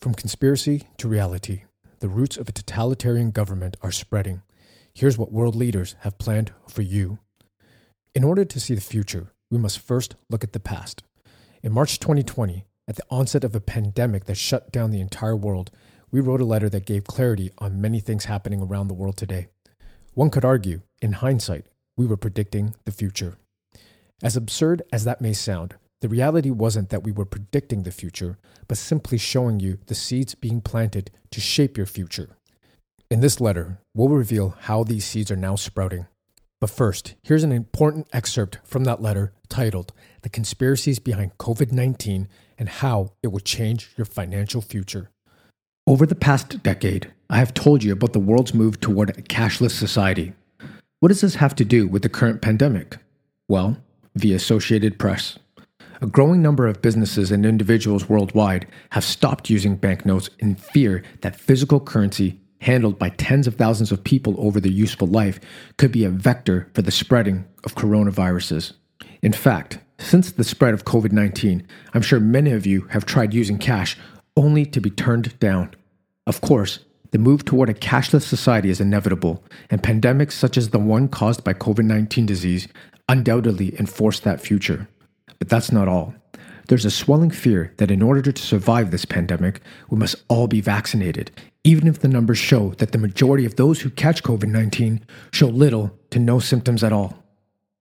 From conspiracy to reality, the roots of a totalitarian government are spreading. Here's what world leaders have planned for you. In order to see the future, we must first look at the past. In March 2020, at the onset of a pandemic that shut down the entire world, we wrote a letter that gave clarity on many things happening around the world today. One could argue, in hindsight, we were predicting the future. As absurd as that may sound, the reality wasn't that we were predicting the future, but simply showing you the seeds being planted to shape your future. In this letter, we'll reveal how these seeds are now sprouting. But first, here's an important excerpt from that letter titled The Conspiracies Behind COVID 19 and How It Will Change Your Financial Future. Over the past decade, I have told you about the world's move toward a cashless society. What does this have to do with the current pandemic? Well, the Associated Press. A growing number of businesses and individuals worldwide have stopped using banknotes in fear that physical currency handled by tens of thousands of people over their useful life could be a vector for the spreading of coronaviruses. In fact, since the spread of COVID 19, I'm sure many of you have tried using cash only to be turned down. Of course, the move toward a cashless society is inevitable, and pandemics such as the one caused by COVID 19 disease undoubtedly enforce that future. But that's not all. There's a swelling fear that in order to survive this pandemic, we must all be vaccinated, even if the numbers show that the majority of those who catch COVID 19 show little to no symptoms at all.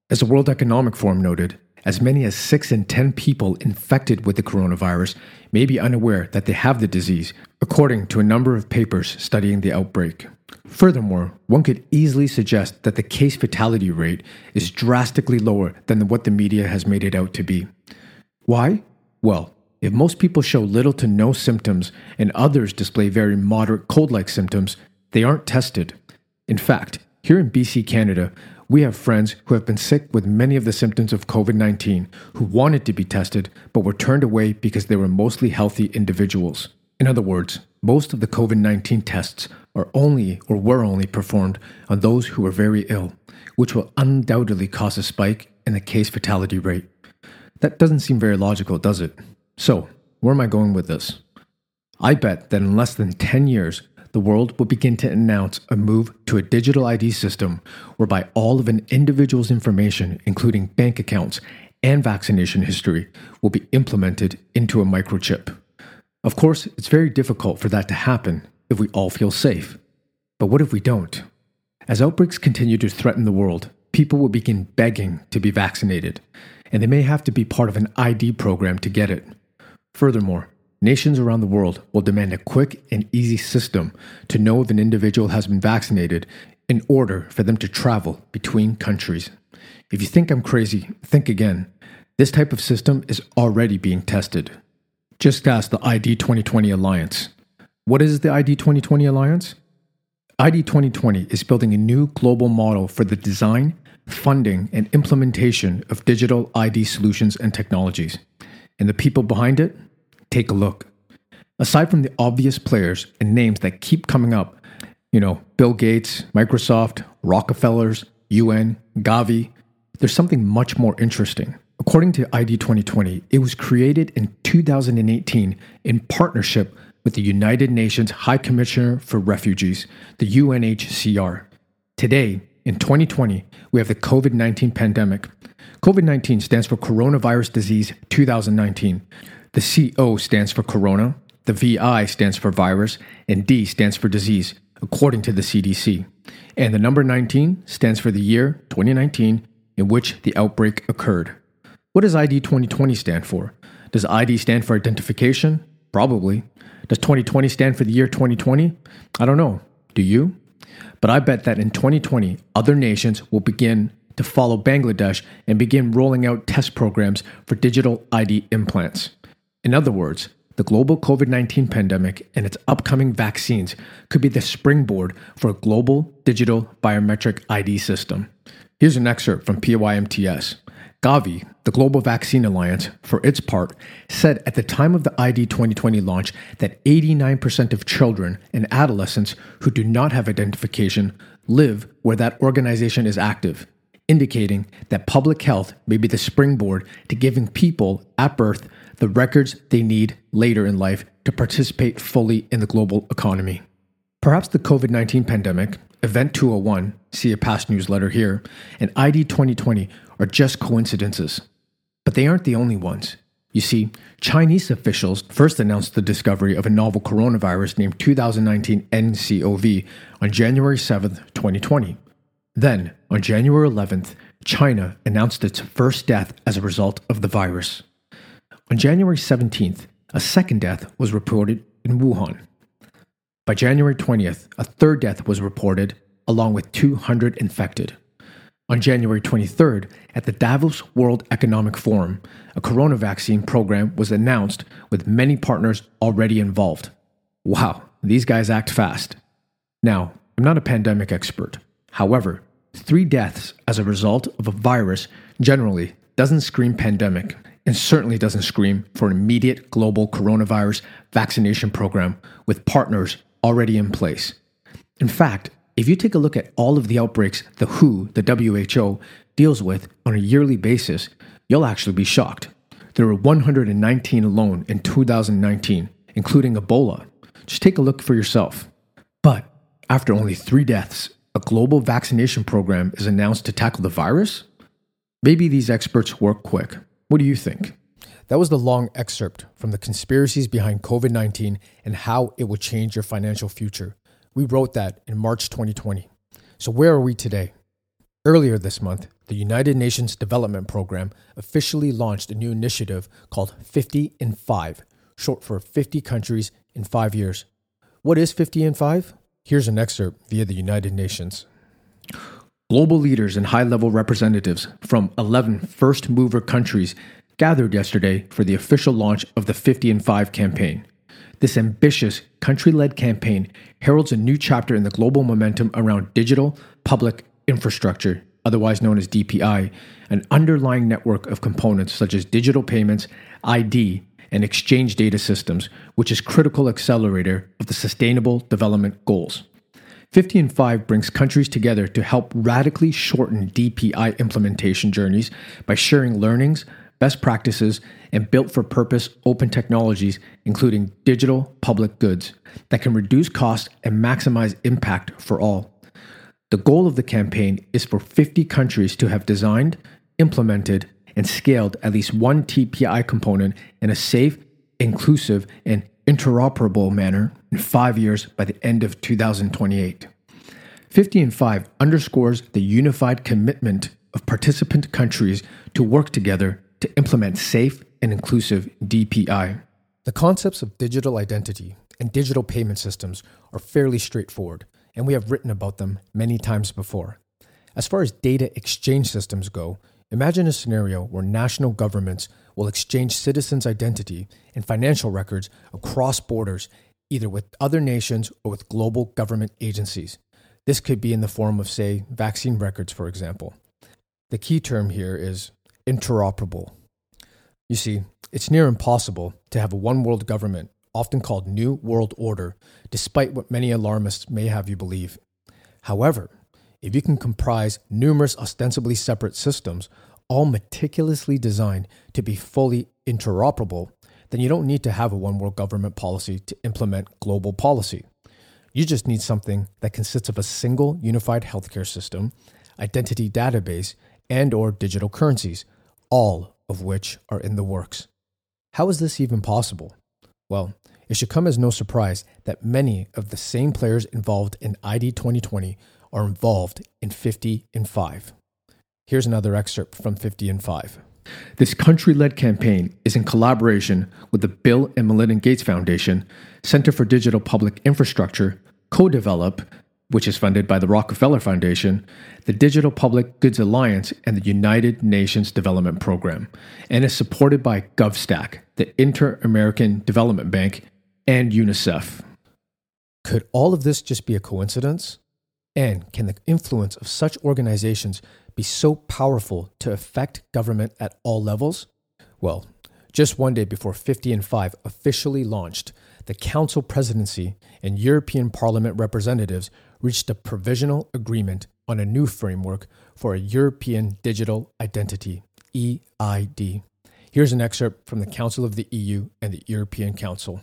As the World Economic Forum noted, as many as 6 in 10 people infected with the coronavirus may be unaware that they have the disease, according to a number of papers studying the outbreak. Furthermore, one could easily suggest that the case fatality rate is drastically lower than what the media has made it out to be. Why? Well, if most people show little to no symptoms and others display very moderate cold like symptoms, they aren't tested. In fact, here in BC, Canada, we have friends who have been sick with many of the symptoms of COVID 19 who wanted to be tested but were turned away because they were mostly healthy individuals. In other words, most of the COVID 19 tests are only or were only performed on those who were very ill, which will undoubtedly cause a spike in the case fatality rate. That doesn't seem very logical, does it? So, where am I going with this? I bet that in less than 10 years, the world will begin to announce a move to a digital ID system whereby all of an individual's information, including bank accounts and vaccination history, will be implemented into a microchip. Of course, it's very difficult for that to happen if we all feel safe. But what if we don't? As outbreaks continue to threaten the world, people will begin begging to be vaccinated, and they may have to be part of an ID program to get it. Furthermore, nations around the world will demand a quick and easy system to know if an individual has been vaccinated in order for them to travel between countries. If you think I'm crazy, think again. This type of system is already being tested. Just ask the ID 2020 Alliance. What is the ID 2020 Alliance? ID 2020 is building a new global model for the design, funding, and implementation of digital ID solutions and technologies. And the people behind it? Take a look. Aside from the obvious players and names that keep coming up, you know, Bill Gates, Microsoft, Rockefellers, UN, Gavi, there's something much more interesting. According to ID 2020, it was created in 2018 in partnership with the United Nations High Commissioner for Refugees, the UNHCR. Today, in 2020, we have the COVID 19 pandemic. COVID 19 stands for Coronavirus Disease 2019. The CO stands for Corona, the VI stands for virus, and D stands for disease, according to the CDC. And the number 19 stands for the year 2019 in which the outbreak occurred. What does ID 2020 stand for? Does ID stand for identification? Probably. Does 2020 stand for the year 2020? I don't know. Do you? But I bet that in 2020, other nations will begin to follow Bangladesh and begin rolling out test programs for digital ID implants. In other words, the global COVID 19 pandemic and its upcoming vaccines could be the springboard for a global digital biometric ID system. Here's an excerpt from PYMNTS. Gavi, the Global Vaccine Alliance, for its part, said at the time of the ID 2020 launch that 89% of children and adolescents who do not have identification live where that organization is active, indicating that public health may be the springboard to giving people at birth the records they need later in life to participate fully in the global economy. Perhaps the COVID 19 pandemic, Event 201, see a past newsletter here, and ID 2020 are just coincidences. But they aren't the only ones. You see, Chinese officials first announced the discovery of a novel coronavirus named 2019 nCoV on January 7, 2020. Then, on January 11th, China announced its first death as a result of the virus. On January 17th, a second death was reported in Wuhan. By January 20th, a third death was reported, along with 200 infected. On January 23rd, at the Davos World Economic Forum, a corona vaccine program was announced with many partners already involved. Wow, these guys act fast. Now, I'm not a pandemic expert. However, three deaths as a result of a virus generally doesn't scream pandemic and certainly doesn't scream for an immediate global coronavirus vaccination program with partners already in place. In fact, if you take a look at all of the outbreaks the WHO, the WHO, deals with on a yearly basis, you'll actually be shocked. There were 119 alone in 2019, including Ebola. Just take a look for yourself. But after only three deaths, a global vaccination program is announced to tackle the virus? Maybe these experts work quick. What do you think? That was the long excerpt from the conspiracies behind COVID 19 and how it will change your financial future. We wrote that in March 2020. So, where are we today? Earlier this month, the United Nations Development Program officially launched a new initiative called 50 in 5, short for 50 countries in 5 years. What is 50 in 5? Here's an excerpt via the United Nations. Global leaders and high level representatives from 11 first mover countries gathered yesterday for the official launch of the 50 in 5 campaign. This ambitious, country led campaign heralds a new chapter in the global momentum around digital public infrastructure, otherwise known as DPI, an underlying network of components such as digital payments, ID, and exchange data systems, which is critical accelerator of the sustainable development goals. 50 and 5 brings countries together to help radically shorten DPI implementation journeys by sharing learnings, best practices, and built for purpose open technologies, including digital public goods, that can reduce costs and maximize impact for all. The goal of the campaign is for 50 countries to have designed, implemented, and scaled at least one DPI component in a safe, inclusive, and interoperable manner in five years by the end of 2028. 50 and 5 underscores the unified commitment of participant countries to work together to implement safe and inclusive DPI. The concepts of digital identity and digital payment systems are fairly straightforward, and we have written about them many times before. As far as data exchange systems go, imagine a scenario where national governments will exchange citizens' identity and financial records across borders, either with other nations or with global government agencies. This could be in the form of, say, vaccine records, for example. The key term here is interoperable. You see, it's near impossible to have a one world government, often called New World Order, despite what many alarmists may have you believe. However, if you can comprise numerous ostensibly separate systems, all meticulously designed to be fully interoperable, then you don't need to have a one world government policy to implement global policy. You just need something that consists of a single unified healthcare system, identity database, and or digital currencies, all of which are in the works. How is this even possible? Well, it should come as no surprise that many of the same players involved in ID 2020 are involved in 50 and 5. Here's another excerpt from 50 and 5. This country led campaign is in collaboration with the Bill and Melinda Gates Foundation, Center for Digital Public Infrastructure, Co Develop, which is funded by the Rockefeller Foundation, the Digital Public Goods Alliance, and the United Nations Development Program, and is supported by GovStack, the Inter American Development Bank, and UNICEF. Could all of this just be a coincidence? And can the influence of such organizations be so powerful to affect government at all levels? Well, just one day before 50 and 5 officially launched, the Council presidency and European Parliament representatives reached a provisional agreement on a new framework for a European Digital Identity, EID. Here's an excerpt from the Council of the EU and the European Council.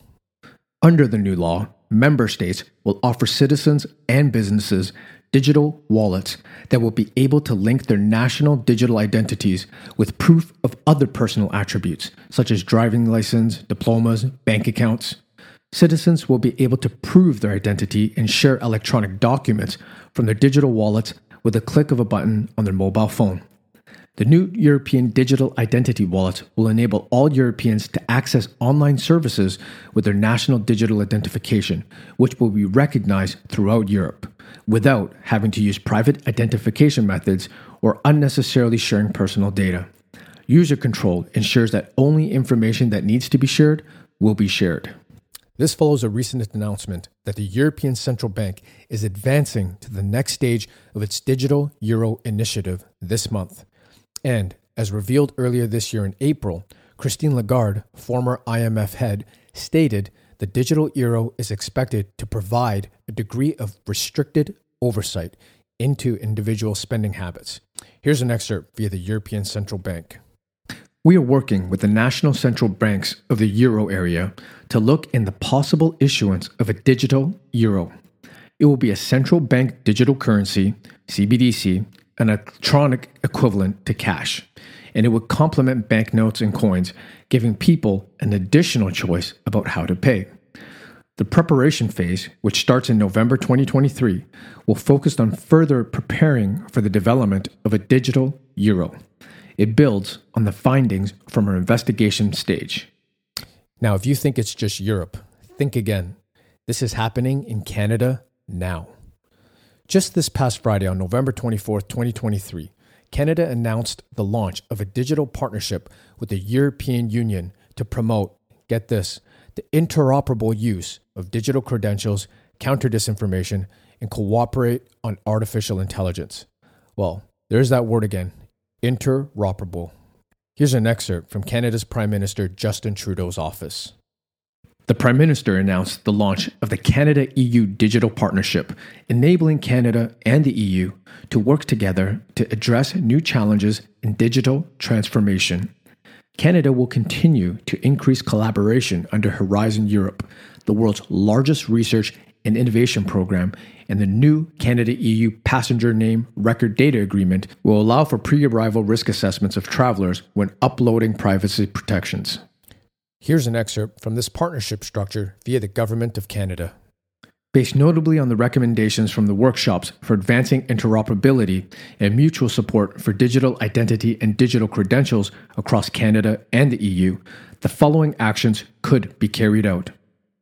Under the new law, member states will offer citizens and businesses digital wallets that will be able to link their national digital identities with proof of other personal attributes, such as driving license, diplomas, bank accounts. Citizens will be able to prove their identity and share electronic documents from their digital wallets with a click of a button on their mobile phone. The new European digital identity wallet will enable all Europeans to access online services with their national digital identification, which will be recognized throughout Europe, without having to use private identification methods or unnecessarily sharing personal data. User control ensures that only information that needs to be shared will be shared. This follows a recent announcement that the European Central Bank is advancing to the next stage of its digital euro initiative this month. And as revealed earlier this year in April, Christine Lagarde, former IMF head, stated the digital euro is expected to provide a degree of restricted oversight into individual spending habits. Here's an excerpt via the European Central Bank. We are working with the national central banks of the euro area to look in the possible issuance of a digital euro. It will be a central bank digital currency, CBDC, an electronic equivalent to cash, and it would complement banknotes and coins, giving people an additional choice about how to pay. The preparation phase, which starts in November 2023, will focus on further preparing for the development of a digital euro. It builds on the findings from our investigation stage. Now, if you think it's just Europe, think again. This is happening in Canada now. Just this past Friday, on November 24th, 2023, Canada announced the launch of a digital partnership with the European Union to promote, get this, the interoperable use of digital credentials, counter disinformation, and cooperate on artificial intelligence. Well, there's that word again interoperable. Here's an excerpt from Canada's Prime Minister Justin Trudeau's office. The Prime Minister announced the launch of the Canada EU Digital Partnership, enabling Canada and the EU to work together to address new challenges in digital transformation. Canada will continue to increase collaboration under Horizon Europe, the world's largest research and innovation program, and the new Canada EU Passenger Name Record Data Agreement will allow for pre arrival risk assessments of travelers when uploading privacy protections. Here's an excerpt from this partnership structure via the Government of Canada. Based notably on the recommendations from the workshops for advancing interoperability and mutual support for digital identity and digital credentials across Canada and the EU, the following actions could be carried out.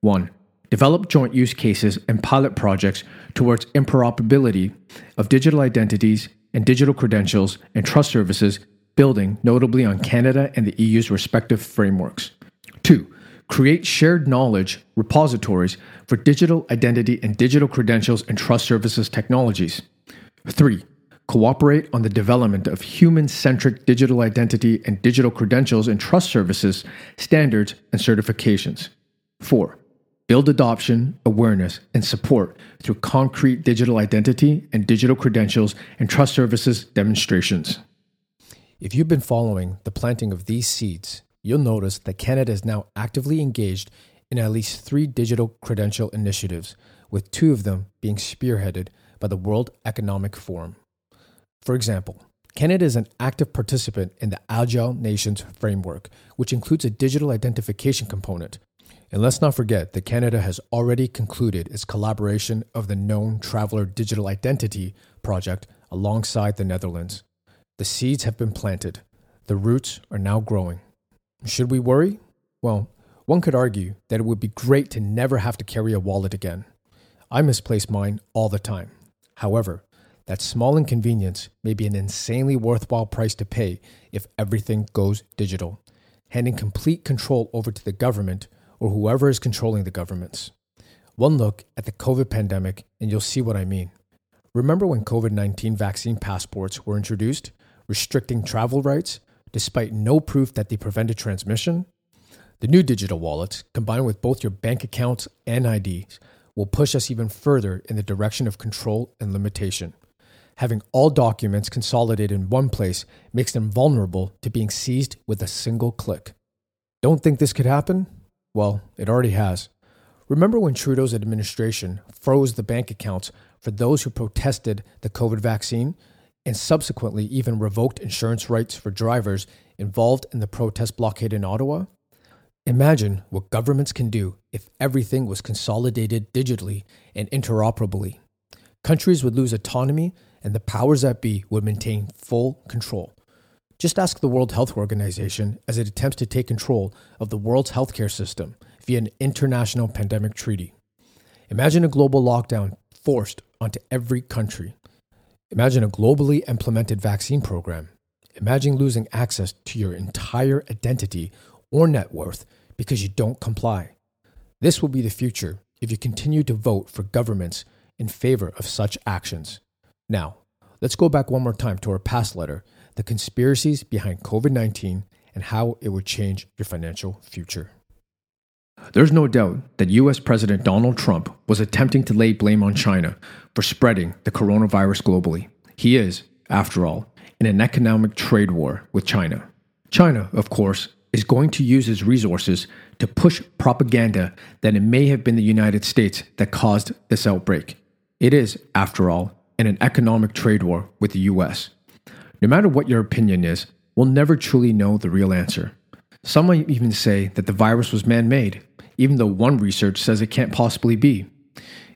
1. Develop joint use cases and pilot projects towards interoperability of digital identities and digital credentials and trust services, building notably on Canada and the EU's respective frameworks. Two, create shared knowledge repositories for digital identity and digital credentials and trust services technologies. Three, cooperate on the development of human centric digital identity and digital credentials and trust services standards and certifications. Four, build adoption, awareness, and support through concrete digital identity and digital credentials and trust services demonstrations. If you've been following the planting of these seeds, you'll notice that Canada is now actively engaged in at least three digital credential initiatives, with two of them being spearheaded by the World Economic Forum. For example, Canada is an active participant in the Agile Nations framework, which includes a digital identification component. And let's not forget that Canada has already concluded its collaboration of the Known Traveler Digital Identity project alongside the Netherlands. The seeds have been planted, the roots are now growing. Should we worry? Well, one could argue that it would be great to never have to carry a wallet again. I misplace mine all the time. However, that small inconvenience may be an insanely worthwhile price to pay if everything goes digital, handing complete control over to the government or whoever is controlling the governments. One look at the COVID pandemic, and you'll see what I mean. Remember when COVID 19 vaccine passports were introduced, restricting travel rights despite no proof that they prevented transmission? The new digital wallets, combined with both your bank accounts and IDs, will push us even further in the direction of control and limitation. Having all documents consolidated in one place makes them vulnerable to being seized with a single click. Don't think this could happen? Well, it already has. Remember when Trudeau's administration froze the bank accounts for those who protested the COVID vaccine and subsequently even revoked insurance rights for drivers involved in the protest blockade in Ottawa? Imagine what governments can do if everything was consolidated digitally and interoperably. Countries would lose autonomy and the powers that be would maintain full control. Just ask the World Health Organization as it attempts to take control of the world's healthcare system via an international pandemic treaty. Imagine a global lockdown forced onto every country. Imagine a globally implemented vaccine program. Imagine losing access to your entire identity or net worth because you don't comply. This will be the future if you continue to vote for governments in favor of such actions. Now, let's go back one more time to our past letter the conspiracies behind COVID 19 and how it would change your financial future. There's no doubt that US President Donald Trump was attempting to lay blame on China for spreading the coronavirus globally. He is, after all, in an economic trade war with China. China, of course, is going to use its resources to push propaganda that it may have been the United States that caused this outbreak. It is, after all, in an economic trade war with the US. No matter what your opinion is, we'll never truly know the real answer. Some might even say that the virus was man made, even though one research says it can't possibly be.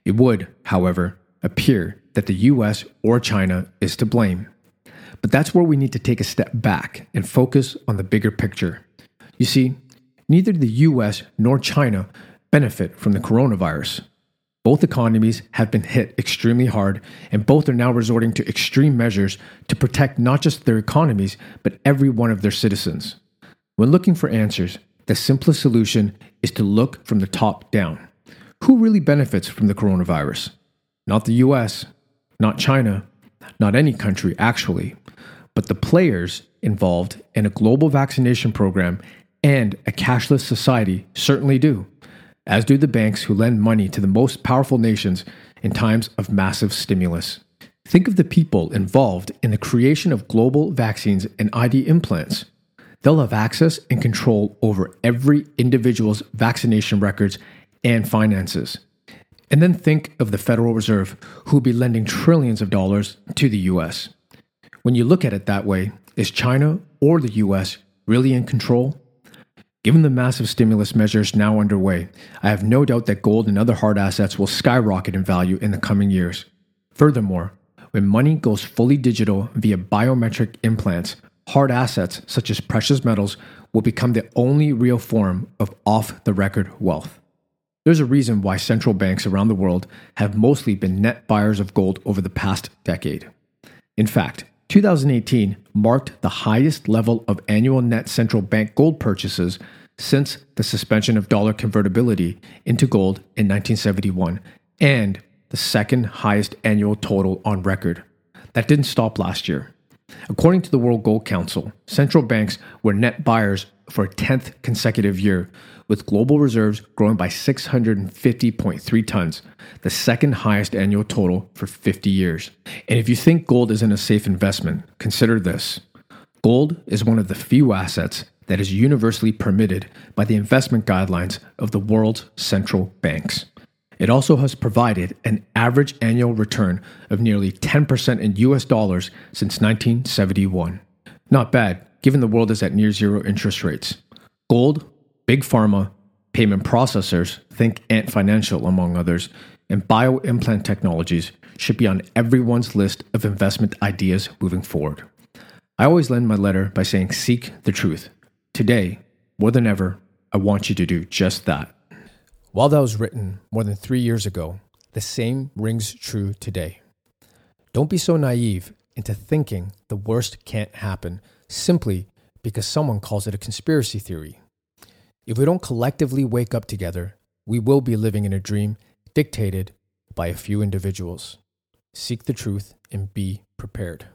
It would, however, appear that the US or China is to blame. But that's where we need to take a step back and focus on the bigger picture. You see, neither the US nor China benefit from the coronavirus. Both economies have been hit extremely hard, and both are now resorting to extreme measures to protect not just their economies, but every one of their citizens. When looking for answers, the simplest solution is to look from the top down. Who really benefits from the coronavirus? Not the US, not China, not any country actually, but the players involved in a global vaccination program and a cashless society certainly do, as do the banks who lend money to the most powerful nations in times of massive stimulus. Think of the people involved in the creation of global vaccines and ID implants. They'll have access and control over every individual's vaccination records and finances. And then think of the Federal Reserve, who'll be lending trillions of dollars to the US. When you look at it that way, is China or the US really in control? Given the massive stimulus measures now underway, I have no doubt that gold and other hard assets will skyrocket in value in the coming years. Furthermore, when money goes fully digital via biometric implants, hard assets such as precious metals will become the only real form of off the record wealth. There's a reason why central banks around the world have mostly been net buyers of gold over the past decade. In fact, 2018 marked the highest level of annual net central bank gold purchases since the suspension of dollar convertibility into gold in 1971 and the second highest annual total on record. That didn't stop last year. According to the World Gold Council, central banks were net buyers for a 10th consecutive year, with global reserves growing by 650.3 tons, the second highest annual total for 50 years. And if you think gold isn't a safe investment, consider this gold is one of the few assets that is universally permitted by the investment guidelines of the world's central banks. It also has provided an average annual return of nearly 10% in US dollars since 1971. Not bad, given the world is at near zero interest rates. Gold, big pharma, payment processors, think Ant Financial among others, and bioimplant technologies should be on everyone's list of investment ideas moving forward. I always end my letter by saying, Seek the truth. Today, more than ever, I want you to do just that. While that was written more than three years ago, the same rings true today. Don't be so naive into thinking the worst can't happen simply because someone calls it a conspiracy theory. If we don't collectively wake up together, we will be living in a dream dictated by a few individuals. Seek the truth and be prepared.